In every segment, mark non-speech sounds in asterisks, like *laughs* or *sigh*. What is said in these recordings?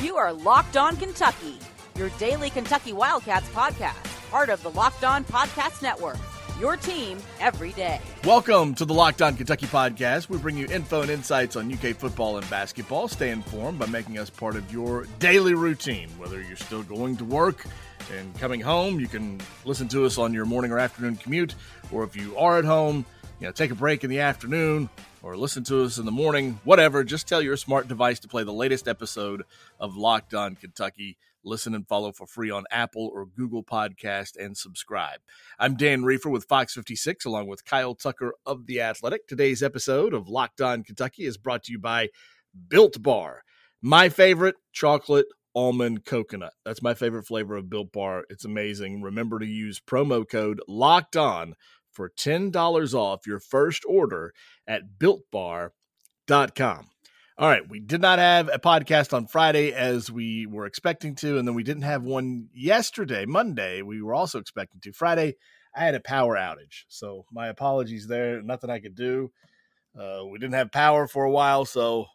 You are Locked On Kentucky, your daily Kentucky Wildcats podcast, part of the Locked On Podcast Network. Your team every day. Welcome to the Locked On Kentucky podcast. We bring you info and insights on UK football and basketball. Stay informed by making us part of your daily routine. Whether you're still going to work and coming home, you can listen to us on your morning or afternoon commute, or if you are at home, you know, take a break in the afternoon or listen to us in the morning, whatever. Just tell your smart device to play the latest episode of Locked On Kentucky. Listen and follow for free on Apple or Google Podcast and subscribe. I'm Dan Reefer with Fox 56 along with Kyle Tucker of The Athletic. Today's episode of Locked On Kentucky is brought to you by Built Bar. My favorite chocolate almond coconut. That's my favorite flavor of Built Bar. It's amazing. Remember to use promo code Locked On for $10 off your first order at builtbar.com. All right, we did not have a podcast on Friday as we were expecting to, and then we didn't have one yesterday, Monday. We were also expecting to. Friday, I had a power outage, so my apologies there. Nothing I could do. Uh, we didn't have power for a while, so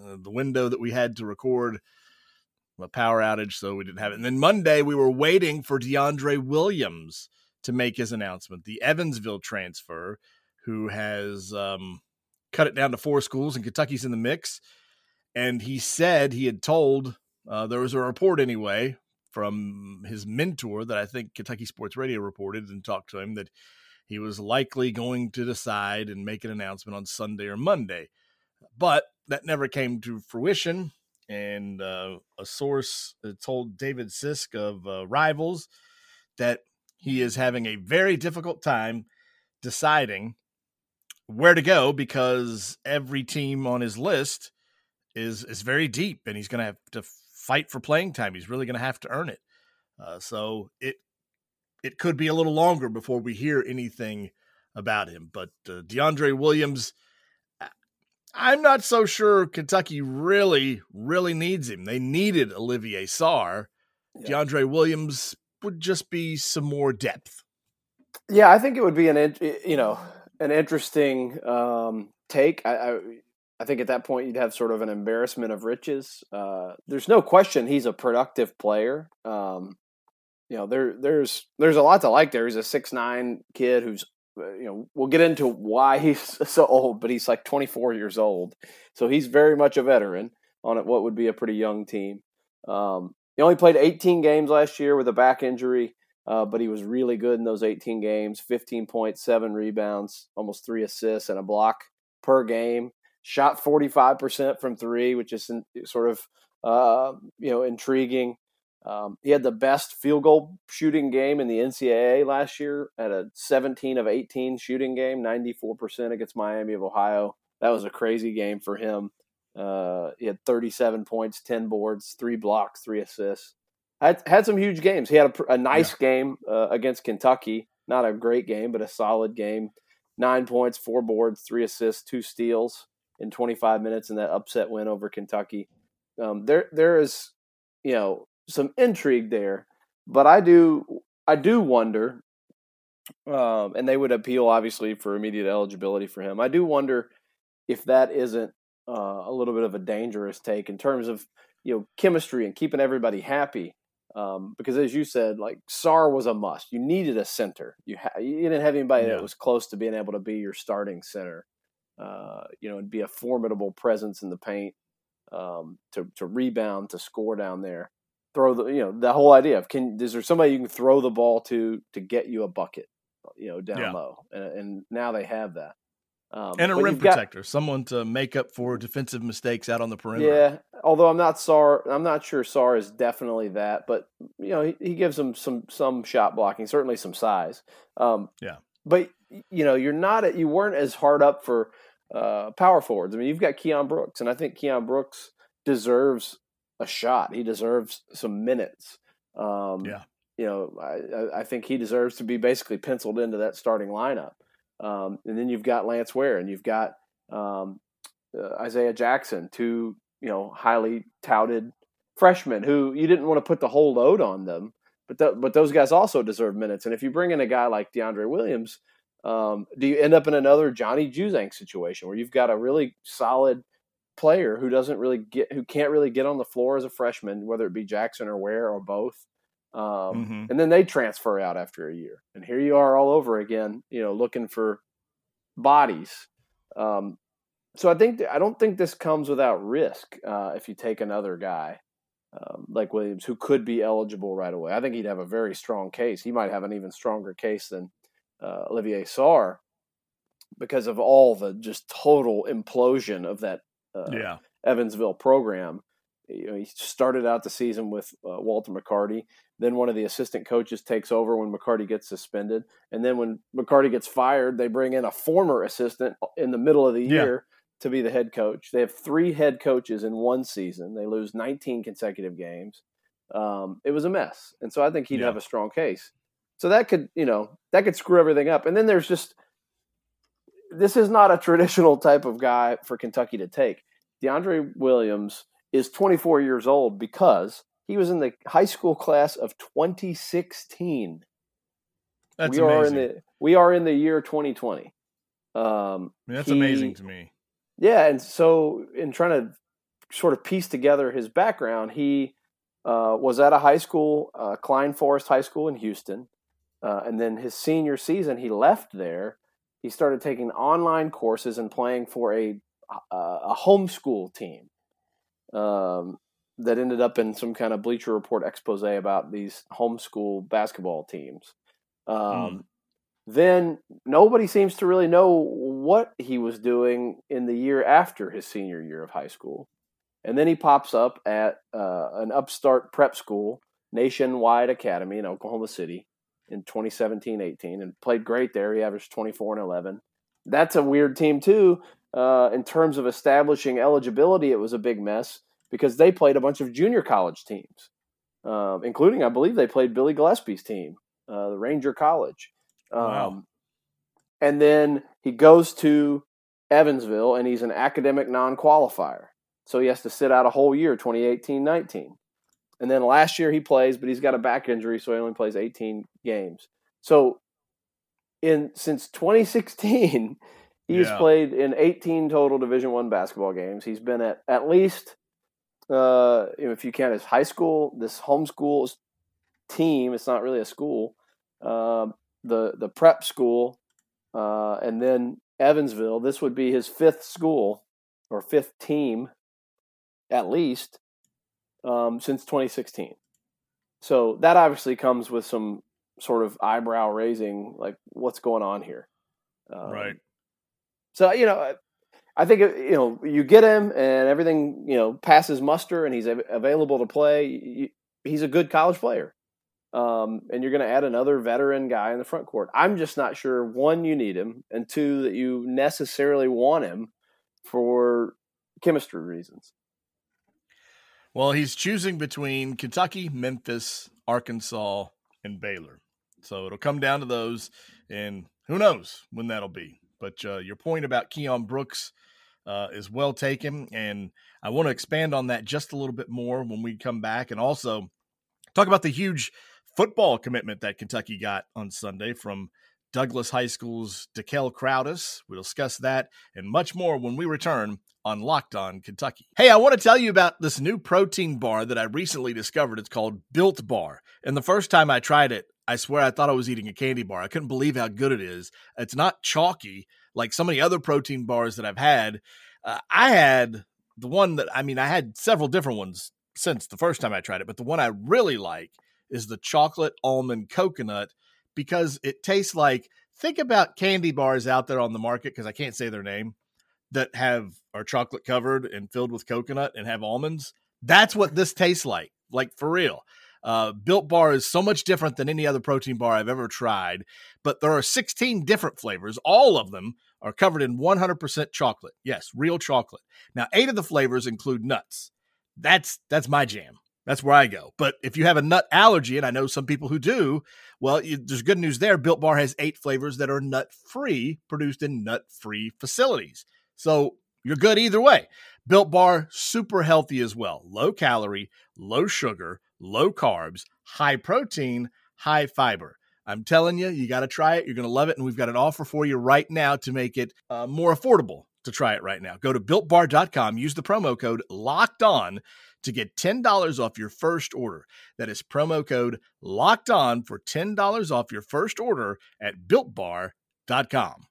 uh, the window that we had to record a power outage, so we didn't have it. And then Monday, we were waiting for DeAndre Williams to make his announcement, the Evansville transfer, who has um, cut it down to four schools, and Kentucky's in the mix. And he said he had told, uh, there was a report anyway from his mentor that I think Kentucky Sports Radio reported and talked to him that he was likely going to decide and make an announcement on Sunday or Monday. But that never came to fruition. And uh, a source told David Sisk of uh, Rivals that he is having a very difficult time deciding where to go because every team on his list is is very deep and he's going to have to fight for playing time. He's really going to have to earn it. Uh, so it it could be a little longer before we hear anything about him. But uh, DeAndre Williams, I'm not so sure Kentucky really really needs him. They needed Olivier Sarr. Yeah. DeAndre Williams would just be some more depth. Yeah, I think it would be an you know an interesting um, take. I, I, I think at that point you'd have sort of an embarrassment of riches. Uh, there's no question he's a productive player. Um, you know, there there's there's a lot to like there. He's a six nine kid who's uh, you know we'll get into why he's *laughs* so old, but he's like 24 years old, so he's very much a veteran on what would be a pretty young team. Um, he only played 18 games last year with a back injury. Uh, but he was really good in those 18 games 15.7 rebounds, almost three assists, and a block per game. Shot 45% from three, which is sort of uh, you know intriguing. Um, he had the best field goal shooting game in the NCAA last year at a 17 of 18 shooting game, 94% against Miami of Ohio. That was a crazy game for him. Uh, he had 37 points, 10 boards, three blocks, three assists had had some huge games. He had a, a nice yeah. game uh, against Kentucky. Not a great game, but a solid game. Nine points, four boards, three assists, two steals in 25 minutes in that upset win over Kentucky. Um, there, there is, you know, some intrigue there, but I do, I do wonder, um, and they would appeal obviously for immediate eligibility for him. I do wonder if that isn't uh, a little bit of a dangerous take in terms of you know chemistry and keeping everybody happy. Um, because as you said, like Sarr was a must. You needed a center. You ha- you didn't have anybody yeah. that was close to being able to be your starting center. Uh, you know, and be a formidable presence in the paint um, to to rebound, to score down there. Throw the you know the whole idea of can is there somebody you can throw the ball to to get you a bucket, you know, down yeah. low, and, and now they have that. Um, and a rim protector, got, someone to make up for defensive mistakes out on the perimeter. Yeah, although I'm not Sarr, I'm not sure Sarr is definitely that, but you know he, he gives them some some shot blocking, certainly some size. Um, yeah, but you know you're not you weren't as hard up for uh, power forwards. I mean, you've got Keion Brooks, and I think Keion Brooks deserves a shot. He deserves some minutes. Um, yeah, you know, I, I think he deserves to be basically penciled into that starting lineup. Um, and then you've got Lance Ware and you've got um, uh, Isaiah Jackson, two you know highly touted freshmen who you didn't want to put the whole load on them, but th- but those guys also deserve minutes. And if you bring in a guy like DeAndre Williams, Um, do you end up in another Johnny Juzang situation where you've got a really solid player who doesn't really get, who can't really get on the floor as a freshman, whether it be Jackson or Ware or both, um, mm-hmm. and then they transfer out after a year, and here you are all over again, you know, looking for bodies. Um, so I think I don't think this comes without risk uh, if you take another guy um, like Williams who could be eligible right away. I think he'd have a very strong case. He might have an even stronger case than uh, Olivier Sarr because of all the just total implosion of that uh, yeah. Evansville program. You know, he started out the season with uh, Walter McCarty. Then one of the assistant coaches takes over when McCarty gets suspended, and then when McCarty gets fired, they bring in a former assistant in the middle of the yeah. year to be the head coach. They have three head coaches in one season. They lose 19 consecutive games. Um, it was a mess, and so I think he'd yeah. have a strong case. So that could, you know, that could screw everything up. And then there's just this is not a *laughs* traditional type of guy for Kentucky to take. DeAndre Williams is 24 years old because he was in the high school class of 2016. That's we amazing. are in the we are in the year 2020. Um, That's he, amazing to me. Yeah, and so in trying to sort of piece together his background, he uh, was at a high school, uh, Klein Forest High School in Houston, uh, and then his senior season, he left there. He started taking online courses and playing for a a homeschool team um, that ended up in some kind of Bleacher Report expose about these homeschool basketball teams. Um, mm. Then nobody seems to really know what he was doing in the year after his senior year of high school. And then he pops up at uh, an upstart prep school, Nationwide Academy in Oklahoma City in 2017 18 and played great there. He averaged 24 and 11. That's a weird team, too. Uh, in terms of establishing eligibility, it was a big mess because they played a bunch of junior college teams, um, including, I believe, they played Billy Gillispie's team, uh, the Ranger College. Um, wow. And then he goes to Evansville and he's an academic non qualifier. So he has to sit out a whole year, 2018 19. And then last year he plays, but he's got a back injury, so he only plays 18 games. So in since 2016, he's yeah. played in 18 total Division One basketball games. He's been at at least, uh, if you count his high school, this homeschool team. It's not really a school. Uh, the the prep school, uh, and then Evansville. This would be his fifth school or fifth team, at least um, since 2016. So that obviously comes with some sort of eyebrow raising, like what's going on here, um, right? So you know, I think you know you get him and everything you know passes muster and he's available to play. He's a good college player, um, and you're going to add another veteran guy in the front court. I'm just not sure one you need him, and two that you necessarily want him for chemistry reasons. Well, he's choosing between Kentucky, Memphis, Arkansas, and Baylor. So it'll come down to those, and who knows when that'll be. But uh, your point about Keion Brooks uh, is well taken, and I want to expand on that just a little bit more when we come back, and also talk about the huge football commitment that Kentucky got on Sunday from Douglas High School's Dekel Crowdus. We'll discuss that and much more when we return on Locked On Kentucky. Hey, I want to tell you about this new protein bar that I recently discovered. It's called Built Bar. And the first time I tried it, I swear I thought I was eating a candy bar. I couldn't believe how good it is. It's not chalky like so many other protein bars that I've had. Uh, I had the one that, I mean, I had several different ones since the first time I tried it, but the one I really like is the chocolate almond coconut because it tastes like think about candy bars out there on the market because I can't say their name that have are chocolate covered and filled with coconut and have almonds. That's what this tastes like, like for real. Uh, Built Bar is so much different than any other protein bar I've ever tried, but there are 16 different flavors. All of them are covered in 100% chocolate. Yes, real chocolate. Now, eight of the flavors include nuts. That's that's my jam. That's where I go. But if you have a nut allergy, and I know some people who do, well, you, there's good news there. Built Bar has eight flavors that are nut free, produced in nut free facilities. So you're good either way. Built Bar, super healthy as well. Low calorie, low sugar, low carbs, high protein, high fiber. I'm telling you, you got to try it. You're going to love it. And we've got an offer for you right now to make it uh, more affordable to try it right now. Go to builtbar.com, use the promo code locked on to get $10 off your first order. That is promo code locked on for $10 off your first order at builtbar.com.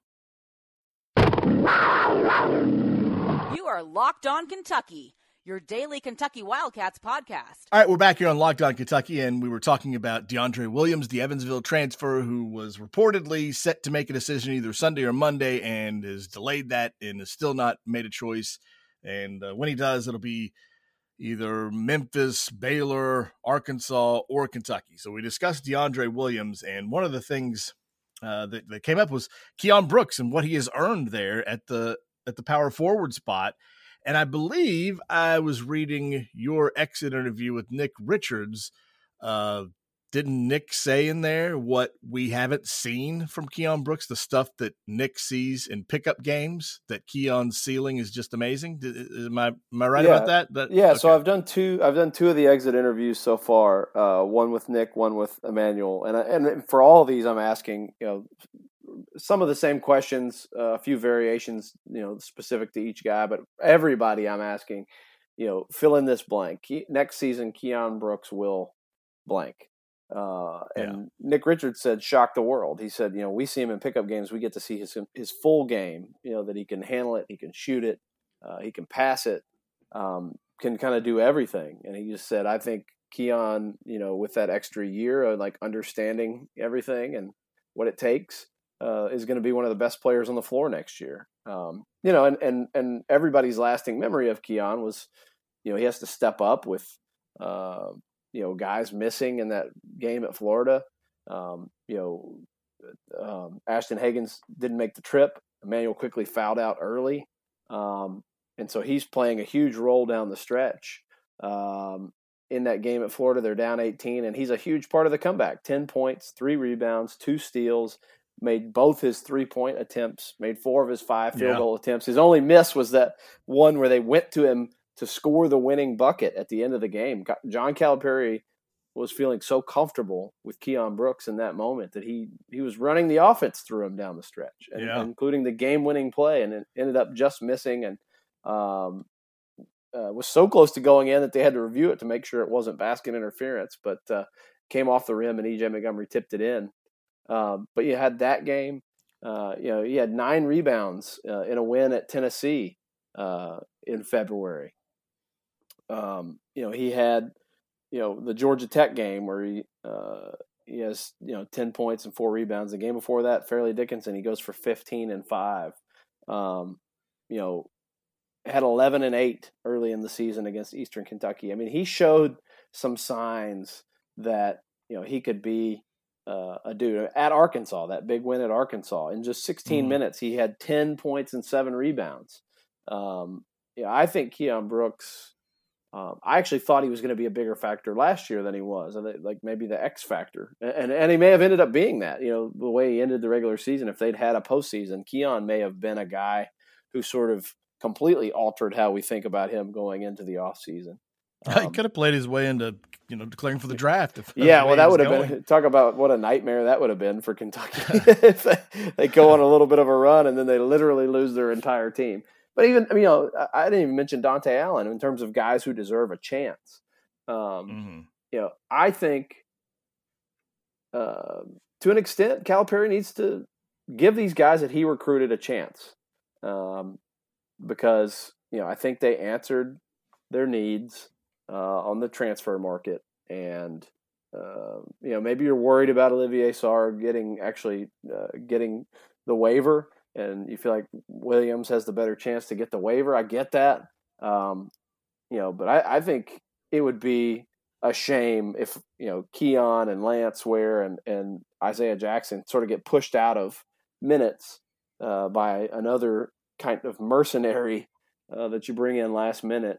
You are Locked On Kentucky your daily Kentucky Wildcats podcast. All right, we're back here on Locked On Kentucky, and we were talking about DeAndre Williams, the Evansville transfer, who was reportedly set to make a decision either Sunday or Monday, and has delayed that and has still not made a choice. And uh, when he does, it'll be either Memphis, Baylor, Arkansas, or Kentucky. So we discussed DeAndre Williams, and one of the things uh, that, that came up was Keion Brooks and what he has earned there at the at the power forward spot. And I believe I was reading your exit interview with Nick Richards. Uh, didn't Nick say in there what we haven't seen from Keion Brooks, the stuff that Nick sees in pickup games, that Keion's ceiling is just amazing? Am I, am I right yeah. about that? yeah, okay. so I've done two I've done two of the exit interviews so far, uh, one with Nick, one with Emmanuel. And, I, and for all of these, I'm asking, you know, some of the same questions, uh, a few variations, you know, specific to each guy, but everybody I'm asking, you know, fill in this blank. Ke- next season, Keion Brooks will blank. Uh, and yeah. Nick Richards said, shock the world. He said, you know, we see him in pickup games. We get to see his his full game. You know that he can handle it, he can shoot it, uh, he can pass it, um, can kind of do everything. And he just said, I think Keion, you know, with that extra year of like understanding everything and what it takes, uh, is going to be one of the best players on the floor next year. Um, you know, and, and and everybody's lasting memory of Keion was, you know, he has to step up with, uh, you know, guys missing in that game at Florida. Um, you know, um, Ashton Hagans didn't make the trip. Emmanuel quickly fouled out early, um, and so he's playing a huge role down the stretch. Um, in that game at Florida, they're down 18, and he's a huge part of the comeback. 10 points, three rebounds, two steals, made both his three point attempts, made four of his five field yeah. goal attempts. His only miss was that one where they went to him to score the winning bucket at the end of the game. John Calipari was feeling so comfortable with Keion Brooks in that moment that he he was running the offense through him down the stretch, and, yeah. including the game winning play, and it ended up just missing and um, uh, was so close to going in that they had to review it to make sure it wasn't basket interference, but uh, came off the rim and EJ Montgomery tipped it in. Um, but you had that game. Uh, you know, you had nine rebounds uh, in a win at Tennessee uh, in February. Um, you know, he had you know the Georgia Tech game where he uh, he has you know ten points and four rebounds. The game before that, Fairleigh Dickinson, he goes for fifteen and five. Um, you know, had eleven and eight early in the season against Eastern Kentucky. I mean, he showed some signs that you know he could be uh, a dude at Arkansas, that big win at Arkansas. In just 16 mm-hmm. minutes, he had 10 points and seven rebounds. Um, yeah, I think Keion Brooks. Um, I actually thought he was going to be a bigger factor last year than he was, like maybe the X factor, and and he may have ended up being that. You know, the way he ended the regular season. If they'd had a postseason, Keion may have been a guy who sort of completely altered how we think about him going into the offseason. *laughs* Um, he could have played his way into you know declaring for the draft. If, yeah, well, that would have going. been *laughs* talk about what a nightmare that would have been for Kentucky if *laughs* they, they, go on a little bit of a run and then they literally lose their entire team. But even you know, I didn't even mention Dontaie Allen in terms of guys who deserve a chance. Um, mm-hmm. You know, I think uh, to an extent, Calipari needs to give these guys that he recruited a chance um, because you know I think they answered their needs on the transfer market, and uh, you know maybe you're worried about Olivier Sarr getting actually uh, getting the waiver, and you feel like Williams has the better chance to get the waiver. I get that, um, you know, but I, I think it would be a shame if you know Keion and Lance Ware and and Isaiah Jackson sort of get pushed out of minutes uh, by another kind of mercenary uh, that you bring in last minute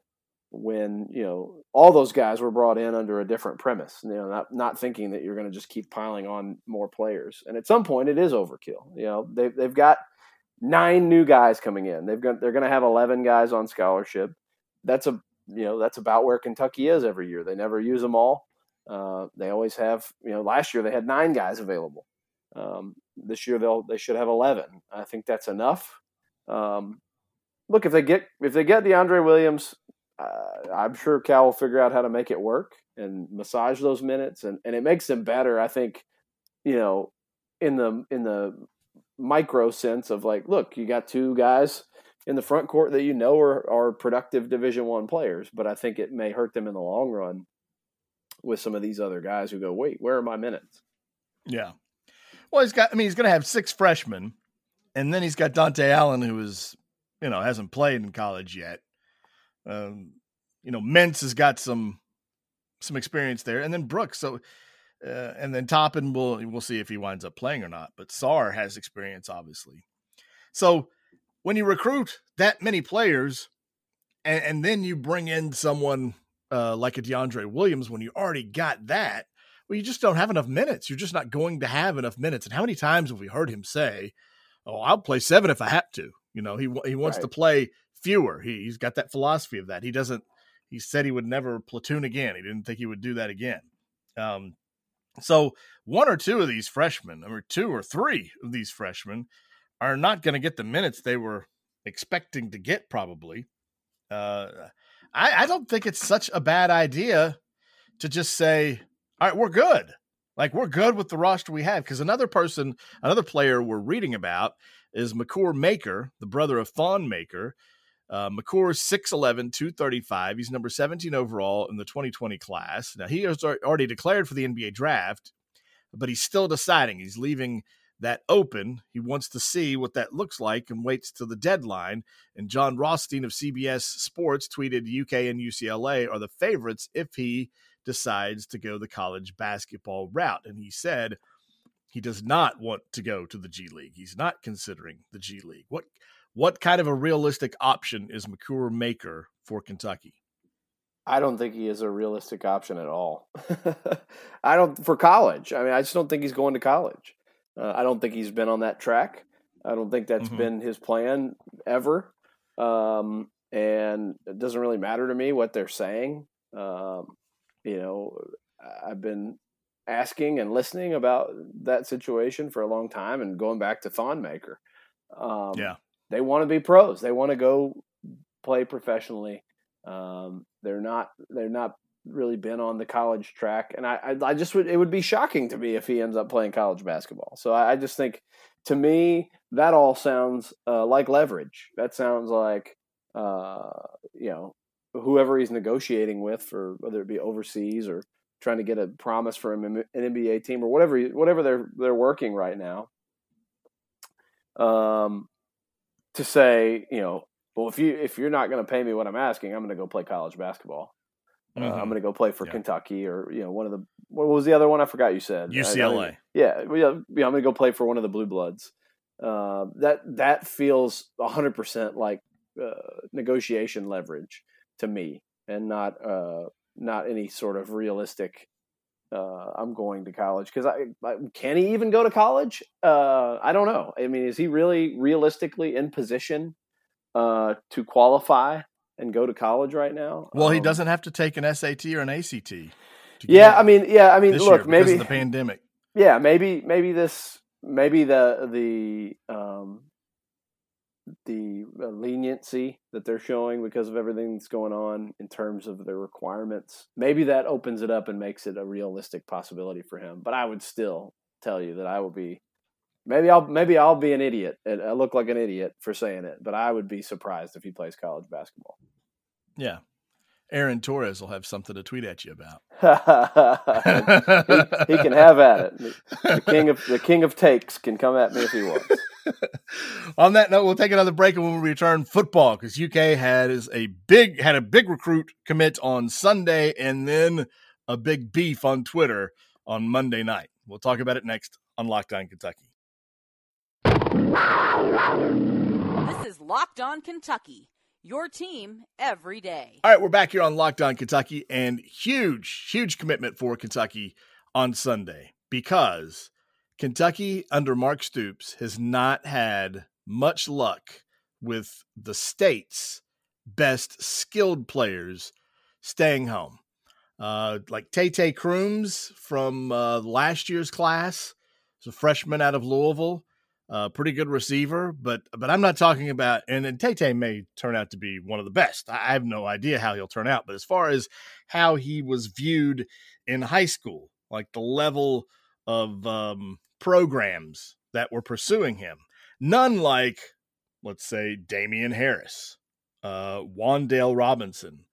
when you know all those guys were brought in under a different premise you know not not thinking that you're going to just keep piling on more players and at some point it is overkill you know they've, they've got nine new guys coming in they've got they're going to have 11 guys on scholarship that's a you know that's about where kentucky is every year they never use them all Uh, they always have, you know, last year they had nine guys available. Um, this year they'll they should have eleven. I think that's enough. Um, look, if they get if they get DeAndre Williams, uh, I'm sure Cal will figure out how to make it work and massage those minutes, and, and it makes them better. I think, you know, in the in the micro sense of like, look, you got two guys in the front court that you know are, are productive Division One players, but I think it may hurt them in the long run with some of these other guys who go, wait, where are my minutes? Yeah. Well, he's got. I mean, he's going to have six freshmen, and then he's got Dontaie Allen, who is, you know, hasn't played in college yet. Um, you know, Mintz has got some some experience there, and then Brooks. So, uh, and then Toppin will we'll see if he winds up playing or not. But Sarr has experience, obviously. So when you recruit that many players, and, and then you bring in someone uh, like a DeAndre Williams, when you already got that, well, you just don't have enough minutes. You're just not going to have enough minutes. And how many times have we heard him say, "Oh, I'll play seven if I have to"? You know, he he wants right. to play fewer. He, he's got that philosophy of that. He doesn't. He said he would never platoon again. He didn't think he would do that again. Um, so one or two of these freshmen, or two or three of these freshmen, are not going to get the minutes they were expecting to get. Probably. Uh, I, I don't think it's such a bad idea to just say, "All right, we're good." Like we're good with the roster we have because another person, another player we're reading about is Makur Maker, the brother of Thon Maker, uh, Makur's 6'11, 235. He's number 17 overall in the 2020 class. Now, he has already declared for the NBA draft, but he's still deciding. He's leaving that open. He wants to see what that looks like and waits till the deadline. And Jon Rothstein of CBS Sports tweeted UK and UCLA are the favorites if he decides to go the college basketball route. And he said he does not want to go to the G League. He's not considering the G League. What what kind of a realistic option is Makur Maker for Kentucky? I don't think he is a realistic option at all. *laughs* I don't for college. I mean, I just don't think he's going to college. Uh, I don't think he's been on that track. I don't think that's mm-hmm. been his plan ever. Um, and it doesn't really matter to me what they're saying. Um, you know, I've been asking and listening about that situation for a long time and going back to Thon Maker. Um, yeah they want to be pros. They want to go play professionally. Um, they're not. They're not really been on the college track, and I, I, I, just would. It would be shocking to me if he ends up playing college basketball. So I, I just think, to me, that all sounds uh, like leverage. That sounds like, uh, you know, whoever he's negotiating with for whether it be overseas or trying to get a promise for an NBA team or whatever whatever they're they're working right now. Um, to say, you know, well, if you if you're not going to pay me what I'm asking, I'm going to go play college basketball. Mm-hmm. Uh, I'm mm-hmm. going to go play for yeah. Kentucky or you know one of the what was the other one I forgot you said UCLA. I, I, yeah, yeah, I'm going to go play for one of the blue bloods. Uh, that that feels 100 percent like uh, negotiation leverage to me, and not uh, not any sort of realistic uh, I'm going to college because I, I, can he even go to college? Uh, I don't know. I mean, is he really realistically in position uh, to qualify and go to college right now? Well, um, he doesn't have to take an SAT or an ACT. Yeah, I mean, yeah, I mean, look, maybe the pandemic. Yeah, maybe maybe this maybe the the um, the uh, leniency that they're showing because of everything that's going on in terms of their requirements. Maybe that opens it up and makes it a realistic possibility for him. But I would still tell you that I will be maybe I'll maybe I'll be an idiot. I look like an idiot for saying it, but I would be surprised if he plays college basketball. Yeah. Aaron Torres will have something to tweet at you about. *laughs* he, he, can have at it. The king of the king of takes can come at me if he wants. *laughs* On that note, we'll take another break, and when we return, football because UK had is a big had a big recruit commit on Sunday, and then a big beef on Twitter on Monday night. We'll talk about it next on Locked On Kentucky. This is Locked On Kentucky your team every day. All right, we're back here on Locked On Kentucky, and huge, huge commitment for Kentucky on Sunday because Kentucky under Mark Stoops has not had much luck with the state's best skilled players staying home. Uh, like Tay Tay Crooms from uh, last year's class, he's a freshman out of Louisville, uh, pretty good receiver. But but I'm not talking about. And then Tay Tay may turn out to be one of the best. I have no idea how he'll turn out. But as far as how he was viewed in high school, like the level of um, programs that were pursuing him, none like let's say Damien Harris, uh, Wan'Dale Robinson,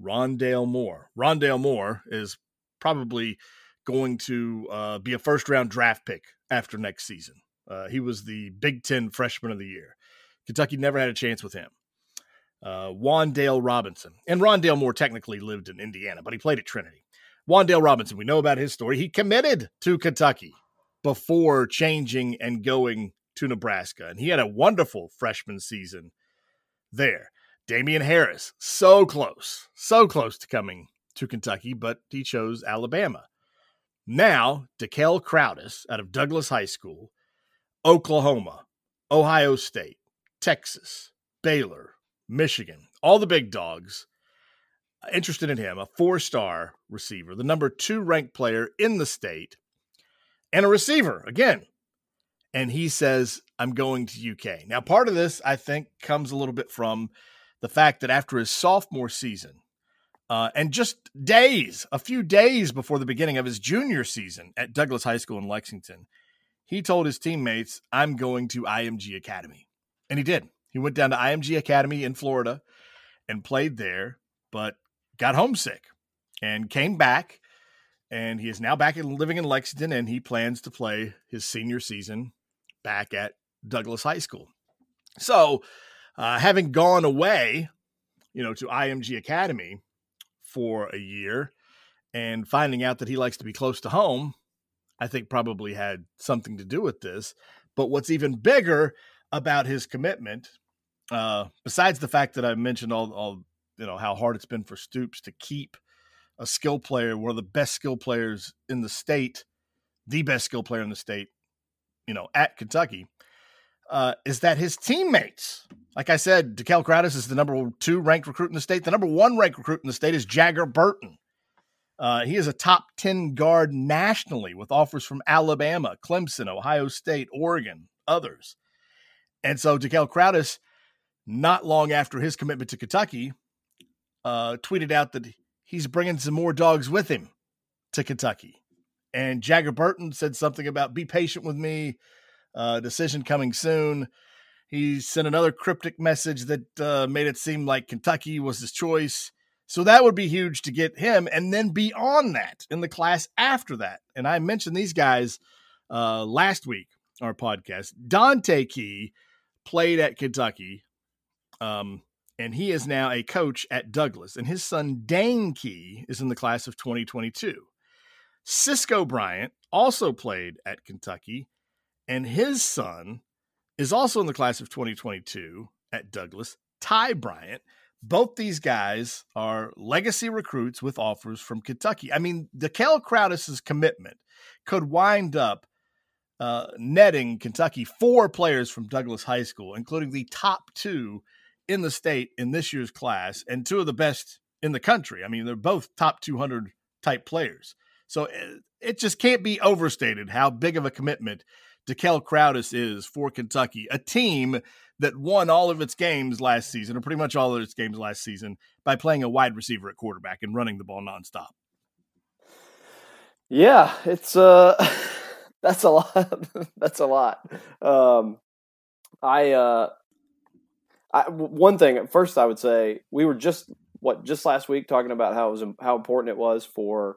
Rondale Moore. Rondale Moore is probably going to uh, be a first round draft pick after next season. Uh, he was the Big Ten Freshman of the Year. Kentucky never had a chance with him. Uh, Wan'Dale Robinson. And Rondale Moore technically lived in Indiana, but he played at Trinity. Wan'Dale Robinson, we know about his story. He committed to Kentucky before changing and going to Nebraska. And he had a wonderful freshman season there. Damien Harris, so close, so close to coming to Kentucky, but he chose Alabama. Now, DeKel Crowdus out of Douglas High School, Oklahoma, Ohio State, Texas, Baylor, Michigan, all the big dogs uh, interested in him, a four star receiver, the number two ranked player in the state, and a receiver. Again, and he says, I'm going to UK. Now, part of this, I think, comes a little bit from the fact that after his sophomore season, uh, and just days, a few days before the beginning of his junior season at Douglas High School in Lexington, he told his teammates, I'm going to IMG Academy. And he did. He went down to IMG Academy in Florida and played there, but got homesick and came back. And he is now back in, living in Lexington, and he plans to play his senior season back at Douglas High School. So, uh, having gone away, you know, to IMG Academy for a year and finding out that he likes to be close to home, I think probably had something to do with this. But what's even bigger about his commitment, uh, besides the fact that I mentioned all, all, you know, how hard it's been for Stoops to keep a skill player, one of the best skill players in the state, the best skill player in the state, you know, at Kentucky, uh, is that his teammates, like I said, DeKel Crowdus is the number two ranked recruit in the state. The number one ranked recruit in the state is Jagger Burton. Uh, he is a top 10 guard nationally with offers from Alabama, Clemson, Ohio State, Oregon, others. And so DeKel Crowdus, not long after his commitment to Kentucky, uh, tweeted out that he's bringing some more dogs with him to Kentucky. And Jagger Burton said something about be patient with me, uh, decision coming soon. He sent another cryptic message that uh, made it seem like Kentucky was his choice. So that would be huge to get him. And then beyond that, in the class after that, and I mentioned these guys uh, last week, our podcast, Dante Key played at Kentucky. Um, and he is now a coach at Douglas. And his son, Dane Key, is in the class of 2022. Cisco Bryant also played at Kentucky, and his son is also in the class of 2022 at Douglas, Ty Bryant. Both these guys are legacy recruits with offers from Kentucky. I mean, DeKel Crowdus's commitment could wind up uh, netting Kentucky four players from Douglas High School, including the top two in the state in this year's class and two of the best in the country. I mean, they're both top 200 type players. So it, eh, it just can't be overstated how big of a commitment DeKel Crowdus is for Kentucky, a team that won all of its games last season, or pretty much all of its games last season, by playing a wide receiver at quarterback and running the ball nonstop. Yeah, it's uh *laughs* that's a lot. *laughs* that's a lot. Um I uh I, one thing at first I would say we were just what just last week talking about how it was how important it was for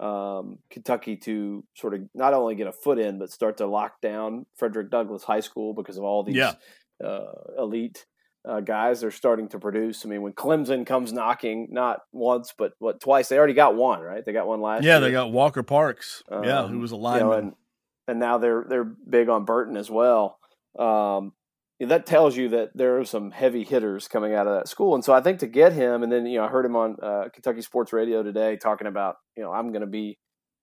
um, Kentucky to sort of not only get a foot in, but start to lock down Frederick Douglass High School because of all these yeah. uh, elite uh, guys they're starting to produce. I mean, when Clemson comes knocking, not once but what twice, they already got one, right? They got one last. Yeah, year. they got Walker Parks. Um, yeah, who um, was a lineman, you know, and, and now they're they're big on Burton as well. Um, that tells you that there are some heavy hitters coming out of that school. And so I think to get him, and then you know I heard him on uh, Kentucky Sports Radio today talking about you know I'm going to be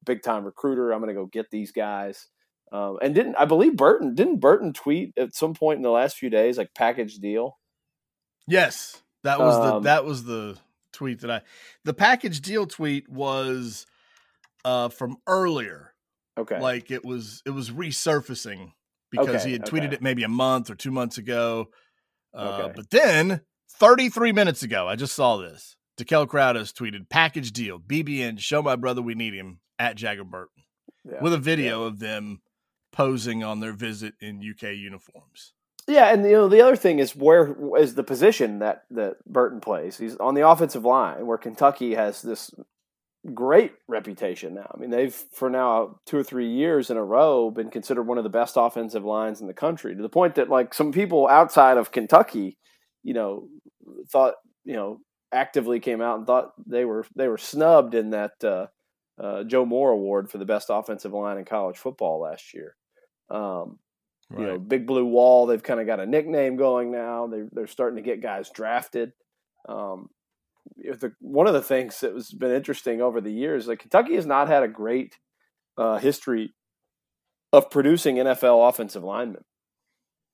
big time recruiter. I'm going to go get these guys. Um, and didn't I believe Burton didn't Burton tweet at some point in the last few days like package deal? Yes, that was um, the that was the tweet that I the package deal tweet was uh from earlier. Okay. Like it was it was resurfacing because Okay, he had tweeted it maybe a month or two months ago. Uh, Okay. But then 33 minutes ago, I just saw this. DeKel Crowdus tweeted package deal, BBN, show my brother we need him at Jagger Burton yeah. with a video of them posing on their visit in UK uniforms. Yeah, and you know the other thing is where is the position that that Burton plays. He's on the offensive line, where Kentucky has this great reputation now. I mean, they've for now two or three years in a row been considered one of the best offensive lines in the country. To the point that like some people outside of Kentucky, you know, thought you know actively came out and thought they were they were snubbed in that uh, uh, Joe Moore Award for the best offensive line in college football last year. Um, you know, Big Blue Wall. They've kind of got a nickname going now. They they're starting to get guys drafted. Um, the, one of the things that has been interesting over the years, like Kentucky has not had a great uh, history of producing NFL offensive linemen,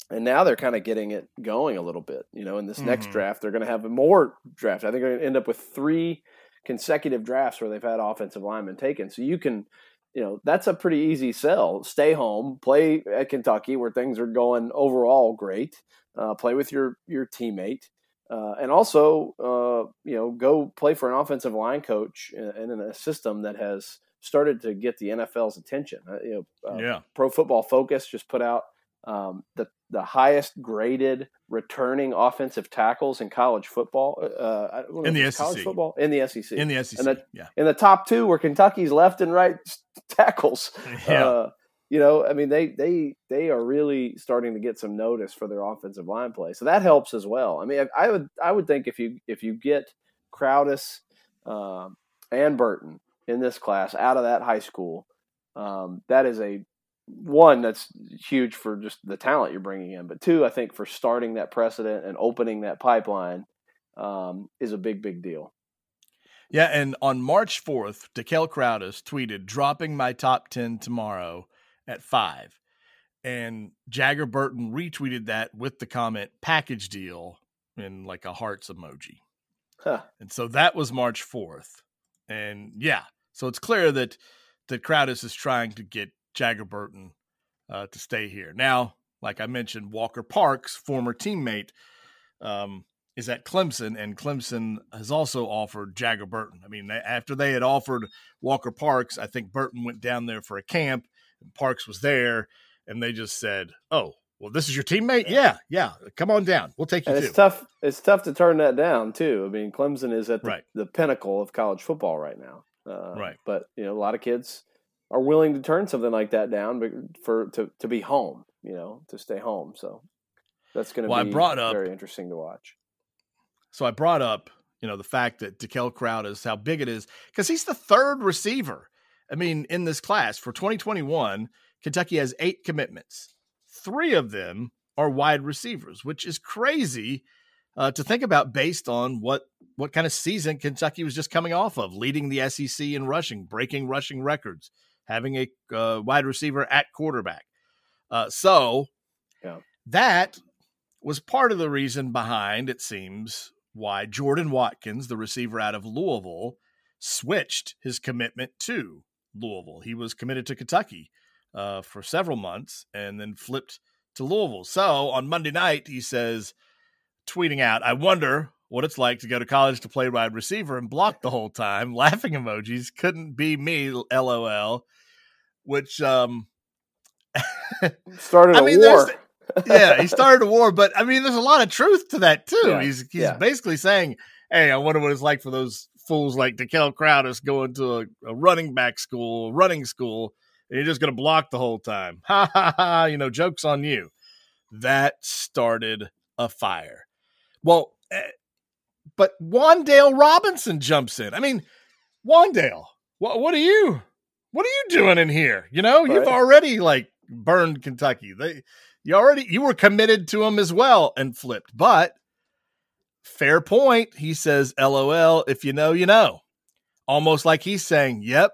and now they're kind of getting it going a little bit. You know, in this next Mhm. draft, they're going to have more draft. I think they're going to end up with three consecutive drafts where they've had offensive linemen taken. So you can you know that's a pretty easy sell. Stay home, play at Kentucky where things are going overall great. Uh, play with your your teammate, uh, and also uh, you know go play for an offensive line coach in, in a system that has started to get the NFL's attention. Uh, you know, uh, yeah. Pro Football Focus just put out um, the the highest graded returning offensive tackles in college football. Uh, know In the it's college SEC. football in the SEC. In the SEC. And that- yeah. in the top two were Kentucky's left and right tackles. *laughs* Yeah. Uh, you know, I mean, they they they are really starting to get some notice for their offensive line play, so that helps as well. I mean, I, I would I would think if you if you get Crowdus um, and Burton in this class out of that high school, um, that is a one that's huge for just the talent you're bringing in, but two, I think for starting that precedent and opening that pipeline um, is a big big deal. Yeah, and on March 4th, DeKel Crowdus tweeted, dropping my top 10 tomorrow at 5. And Jagger Burton retweeted that with the comment, package deal, in like a hearts emoji. Huh. And so that was March 4th. And yeah, so it's clear that, that Crowdus is trying to get Jagger Burton uh, to stay here. Now, like I mentioned, Walker Parks, former teammate, um, is at Clemson, and Clemson has also offered Jagger Burton. I mean, they, after they had offered Walker Parks, I think Burton went down there for a camp, and Parks was there, and they just said, "Oh, well, this is your teammate? Yeah, yeah, come on down. We'll take you And too." it's tough. It's tough to turn that down too. I mean, Clemson is at the, Right. the pinnacle of college football right now. Uh, Right. But you know, a lot of kids are willing to turn something like that down for to to be home. You know, to stay home. So that's going to Well, I be brought up- very interesting to watch. So I brought up, you know, the fact that DeKel Crowdus, how big it is, because he's the third receiver. I mean, in this class for 2021, Kentucky has eight commitments. Three of them are wide receivers, which is crazy uh, to think about based on what what kind of season Kentucky was just coming off of, leading the SEC in rushing, breaking rushing records, having a uh, wide receiver at quarterback. Uh, so Yeah. that was part of the reason behind, it seems, why Jordan Watkins, the receiver out of Louisville, switched his commitment to Louisville. He was committed to Kentucky uh, for several months and then flipped to Louisville. So on Monday night, he says, tweeting out, I wonder what it's like to go to college to play wide receiver and block the whole time. *laughs* Laughing emojis. Couldn't be me, lol. Which, um, *laughs* Started I a mean, there's war. yeah, he *laughs* started a war, but I mean, there's a lot of truth to that too. Yeah, He's he's yeah. basically saying, "Hey, I wonder what it's like for those fools like DeKel Crowdus going to a, a running back school, running school, and you're just going to block the whole time." *laughs* Ha ha ha! You know, jokes on you. That started a fire. Well, eh, but Wan'Dale Robinson jumps in. I mean, Wan'Dale, what what are you? What are you doing in here? You know, you've already like burned Kentucky. They you already you were committed to him as well and flipped. But fair point. He says, LOL, if you know, you know. Almost like he's saying, Yep,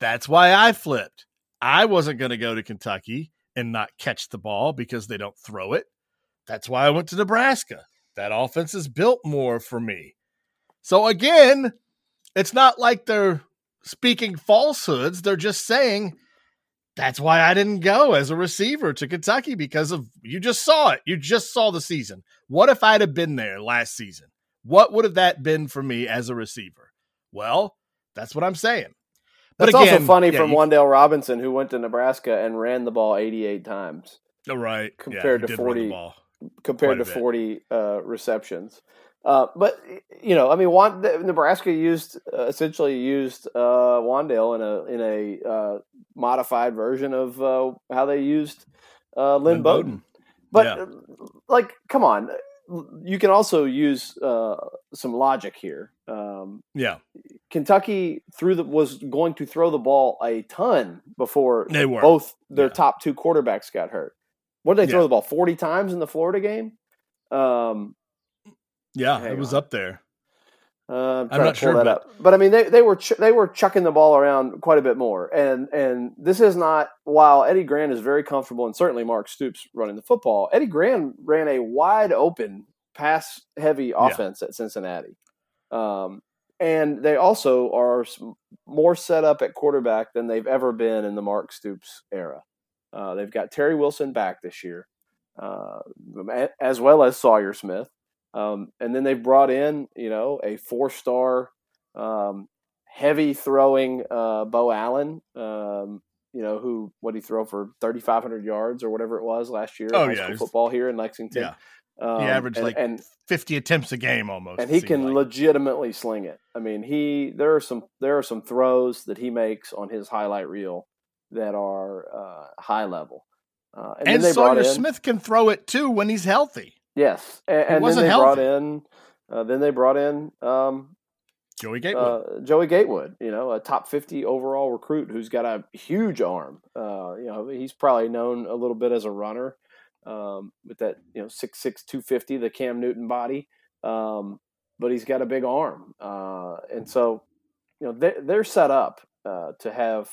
that's why I flipped. I wasn't going to go to Kentucky and not catch the ball because they don't throw it. That's why I went to Nebraska. That offense is built more for me. So again, it's not like they're speaking falsehoods. They're just saying that's why I didn't go as a receiver to Kentucky because of you just saw it. You just saw the season. What if I'd have been there last season? What would have that been for me as a receiver? Well, that's what I'm saying. But That's again, also funny yeah, from you, Wan'Dale Robinson, who went to Nebraska and ran the ball 88 times. Oh, right. Compared yeah, to 40 compared to 40 uh, receptions. Uh, but you know, I mean, Nebraska used uh, essentially used uh, Wan'Dale in a in a uh, modified version of uh, how they used uh, Lynn, Lynn Bowden. Bowden. But yeah. like, come on, you can also use uh, some logic here. Um, yeah, Kentucky threw the was going to throw the ball a ton before they were. both their yeah. top two quarterbacks got hurt. What did they throw yeah. the ball forty times in the Florida game? Um, yeah, it was on. up there. Uh, I'm, I'm not sure, but... but... I mean, they, they were ch- they were chucking the ball around quite a bit more, and and this is not while Eddie Gran is very comfortable, and certainly Mark Stoops running the football. Eddie Gran ran a wide open pass heavy offense yeah. at Cincinnati, um, and they also are more set up at quarterback than they've ever been in the Mark Stoops era. Uh, they've got Terry Wilson back this year, uh, as well as Sawyer Smith. Um, and then they've brought in, you know, a four star, um, heavy throwing uh, Beau Allen, um, you know, who, what he throw for 3,500 yards or whatever it was last year oh, yeah, football here in Lexington. Yeah. Um, he averaged and, like and, 50 attempts a game almost. And he can like. legitimately sling it. I mean, he, there are some, there are some throws that he makes on his highlight reel that are uh, high level. Uh, and, and Sawyer in, Smith can throw it too when he's healthy. Yes, and, and then they healthy. brought in. Uh, then they brought in um, Joey Gatewood. Uh, Joey Gatewood, you know, a top fifty overall recruit who's got a huge arm. Uh, you know, he's probably known a little bit as a runner um, with that you know six six two fifty, the Cam Newton body, um, but he's got a big arm, uh, and so you know they, they're set up uh, to have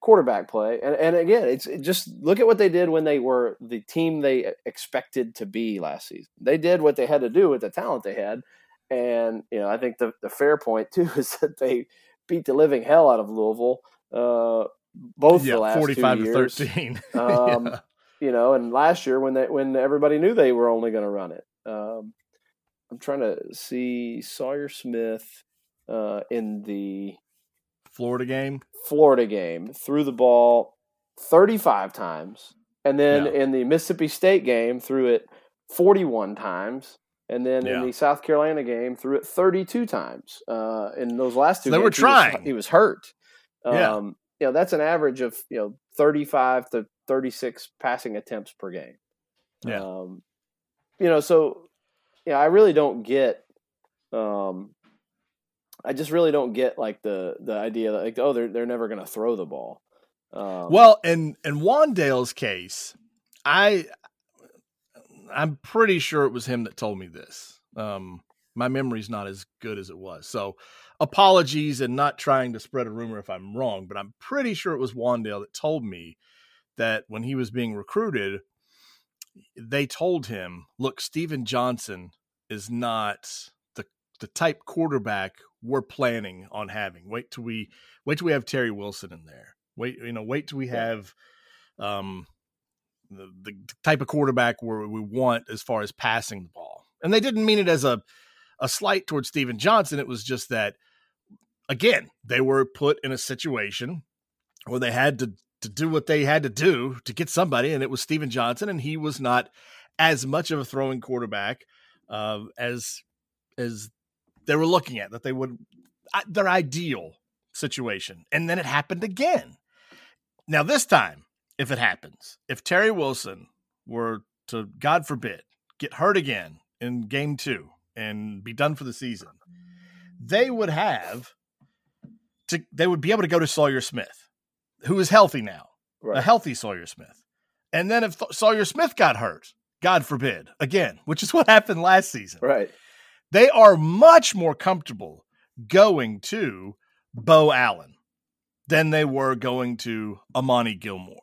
quarterback play. And, and again, it's it just look at what they did when they were the team they expected to be last season. They did what they had to do with the talent they had. And, you know, I think the, the fair point *laughs* too is that they beat the living hell out of Louisville. Uh, both yeah, the last 45 two years. to 13. *laughs* um, yeah. You know, and last year when they when everybody knew they were only going to run it. Um, I'm trying to see Sawyer Smith uh, in the Florida game? Florida game. Threw the ball 35 times. And then yeah. in the Mississippi State game, threw it 41 times. And then yeah. in the South Carolina game, threw it 32 times. Uh, in those last two, so they were trying. He was, he was hurt. Um, yeah. You know, that's an average of you know 35 to 36 passing attempts per game. Yeah. Um, you know, so yeah, I really don't get um, I just really don't get like the the idea that like oh they're they're never going to throw the ball. Um, well, in in Wan'Dale's case, I I'm pretty sure it was him that told me this. Um, my memory's not as good as it was, so apologies and not trying to spread a rumor if I'm wrong, but I'm pretty sure it was Wan'Dale that told me that when he was being recruited, they told him, "Look, Stephen Johnson is not the the type quarterback we're planning on having. Wait till we wait till we have Terry Wilson in there. Wait, you know, wait till we have um the, the type of quarterback where we want as far as passing the ball. And they didn't mean it as a a slight towards Stephen Johnson. It was just that again, they were put in a situation where they had to to do what they had to do to get somebody, and it was Stephen Johnson, and he was not as much of a throwing quarterback uh, as as they were looking at that they would uh, their ideal situation and then it happened again. Now this time if it happens if terry wilson were to god forbid get hurt again in game two and be done for the season they would have to they would be able to go to sawyer smith who is healthy now right. a healthy sawyer smith. And then if sawyer smith got hurt god forbid again which is what happened last season right they are much more comfortable going to Beau Allen than they were going to Amani Gilmore.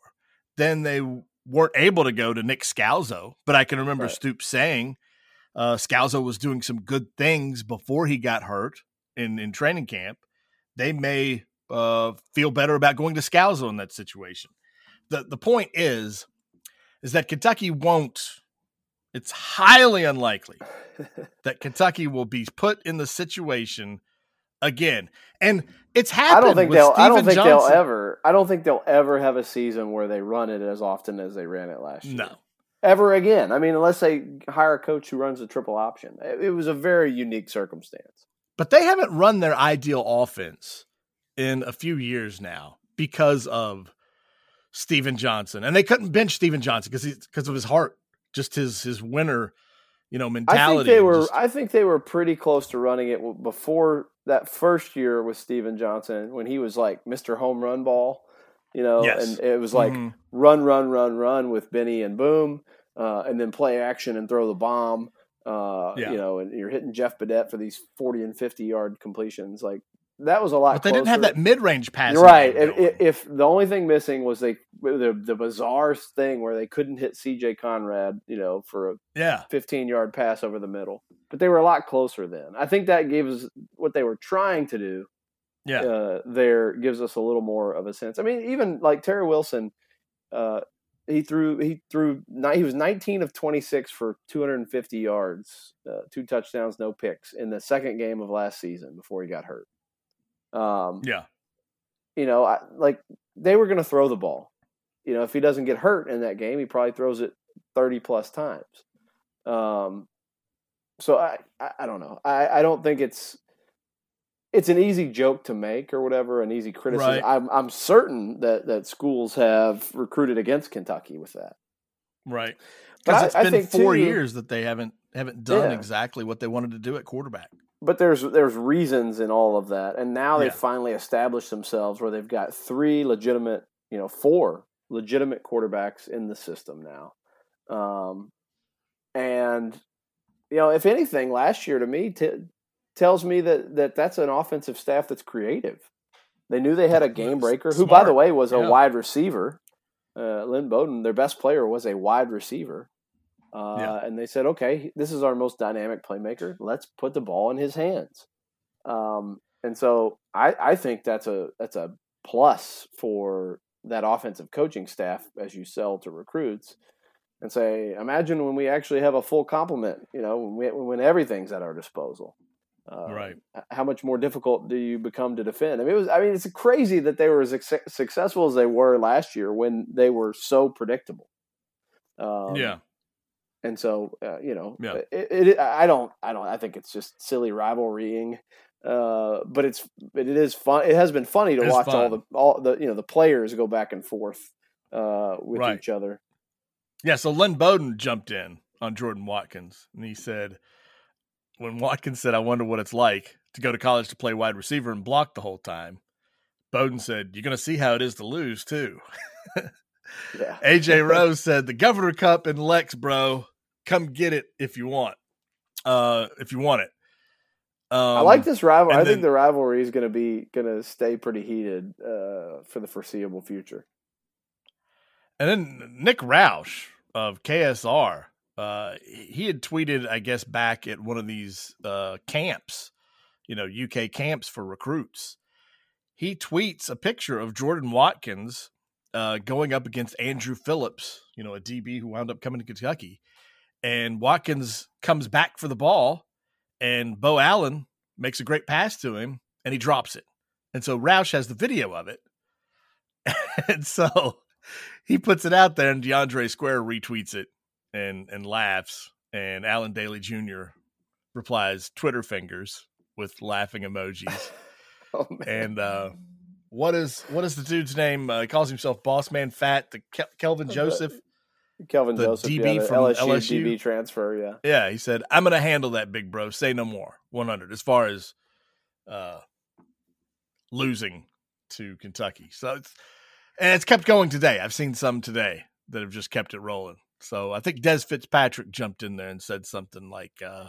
Then they weren't able to go to Nik Scalzo, but I can remember right. Stoops saying uh, Scalzo was doing some good things before he got hurt. in in training camp, they may uh, feel better about going to Scalzo in that situation. the The point is, is that Kentucky won't. It's highly unlikely *laughs* that Kentucky will be put in the situation again. And it's happened. I don't think with they'll. I don't think they'll ever. I don't think they'll ever have a season where they run it as often as they ran it last year. No, ever again. I mean, unless they hire a coach who runs a triple option. It, it was a very unique circumstance. but they haven't run their ideal offense in a few years now because of Stephen Johnson, and they couldn't bench Stephen Johnson because because of his heart, just his his winner, you know, mentality. I think they were. just- I think they were pretty close to running it before that first year with Stephen Johnson when he was like Mr. Home Run Ball. You know, Yes. and it was like Mhm. run, run, run, run with Benny and Boom, uh, and then play action and throw the bomb. Uh, Yeah. You know, and you're hitting Jeff Badet for these forty and fifty yard completions. Like that was a lot. but they didn't have that mid range pass. You're right. If, if, the only thing missing was they the the bizarre thing where they couldn't hit C.J. Conrad, you know, for a yeah, 15 yard pass over the middle, but they were a lot closer then. I think that gives us what they were trying to do. yeah, Uh, there gives us a little more of a sense. I mean, even like Terry Wilson, uh, he threw he threw he was 19 of 26 for 250 yards, uh, two touchdowns, no picks in the second game of last season before he got hurt. Um, yeah. you know, I, like they were going to throw the ball. You know, if he doesn't get hurt in that game, he probably throws it thirty plus times. Um, so I, I, I don't know. I, I don't think it's it's an easy joke to make or whatever, an easy criticism. Right. I'm I'm certain that that schools have recruited against Kentucky with that. Right. Because I- it's I been think, four too- years that they haven't haven't done Yeah. exactly what they wanted to do at quarterback. But there's there's reasons in all of that, and now they've Yeah. finally established themselves where they've got three legitimate, you know, four legitimate quarterbacks in the system now, um, and you know, if anything, last year to me t- tells me that that that's an offensive staff that's creative. They knew they had a game breaker, who, by the way, was a Yeah. wide receiver. Uh, Lynn Bowden, their best player, was a wide receiver. Uh, Yeah. And they said, okay, this is our most dynamic playmaker. Let's put the ball in his hands. Um, and so I, I think that's a that's a plus for that offensive coaching staff as you sell to recruits and say, imagine when we actually have a full complement. You know, when, we, when everything's at our disposal. Uh, Right. How much more difficult do you become to defend? I mean, it was. I mean, it's crazy that they were as suc- successful as they were last year when they were so predictable. Um, yeah. And so uh, you know, Yeah. it, it, I don't, I don't, I think it's just silly rivalrying. Uh, but it's, but it is fun. It has been funny to It is watch all the, all the, you know, the players go back and forth uh, with Right. each other. Yeah, so Lynn Bowden jumped in on Jordan Watkins and he said, when Watkins said, I wonder what it's like to go to college to play wide receiver and block the whole time, Bowden said, You're going to see how it is to lose, too. *laughs* Yeah. AJ Rose said, The Governor Cup in Lex, bro. Come get it if you want. Uh, if you want it. Um, I like this rivalry. I and think the rivalry is going to be going to stay pretty heated uh, for the foreseeable future. And then Nick Roush of KSR, uh, he had tweeted, I guess, back at one of these uh, camps, you know, UK camps for recruits. He tweets a picture of Jordan Watkins uh, going up against Andru Phillips, you know, a DB who wound up coming to Kentucky. And Watkins comes back for the ball, and Beau Allen makes a great pass to him, and he drops it. And so Roush has the video of it. *laughs* and so he puts it out there, and DeAndre Square retweets it and and laughs. And Allen Dailey Jr. replies, "Twitter fingers" with laughing emojis. *laughs* Oh and uh, what is what is the dude's name? Uh, he calls himself Boss Man Fat. The Kel- Kelvin Joseph. Kelvin the Joseph, DB yeah, the from LSU, LSU? DB transfer. Yeah, Yeah, he said, "I'm going to handle that, big bro. Say no more." 100 as far as uh, losing to Kentucky. So it's and it's kept going today. I've seen some today that have just kept it rolling. So I think Dez Fitzpatrick jumped in there and said something like, uh,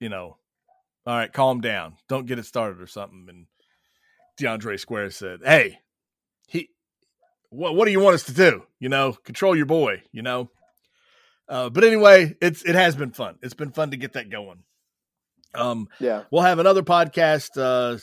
you know, all right, calm down. Don't get it started or something. And DeAndre Square said, Hey, he what what do you want us to do? You know, control your boy, you know? Uh, but anyway, it's it has been fun. It's been fun to get that going. Um, yeah, we'll have another podcast. Uh,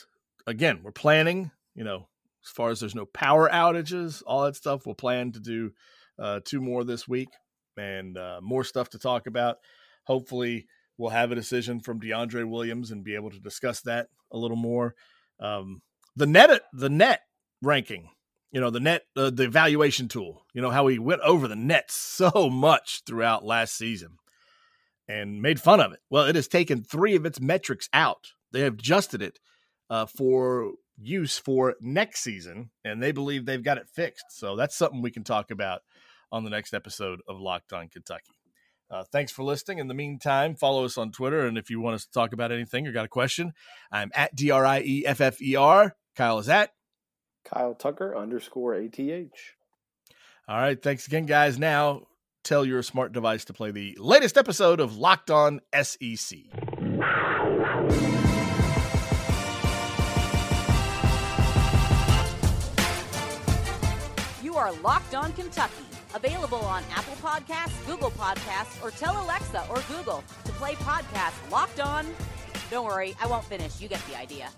again, we're planning. You know, as far as there's no power outages, all that stuff, we'll plan to do uh, two more this week and uh, more stuff to talk about. Hopefully, we'll have a decision from DeAndre Williams and be able to discuss that a little more. Um, the net, the net ranking, you know, the net, uh, the evaluation tool. You know how we went over the net so much throughout last season and made fun of it. Well, it has taken three of its metrics out. They have adjusted it uh, for use for next season, and they believe they've got it fixed. So that's something we can talk about on the next episode of Locked On Kentucky. Uh, thanks for listening. In the meantime, follow us on Twitter. And if you want us to talk about anything or got a question, I'm at D R I E F F E R. Kyle is at Kyle Tucker underscore ATH. All right. Thanks again, guys. Now tell your smart device to play the latest episode of Locked On SEC. You are Locked On Kentucky, available on Apple Podcasts, Google Podcasts, or tell Alexa or Google to play podcast Locked On. Don't worry, I won't finish. You get the idea.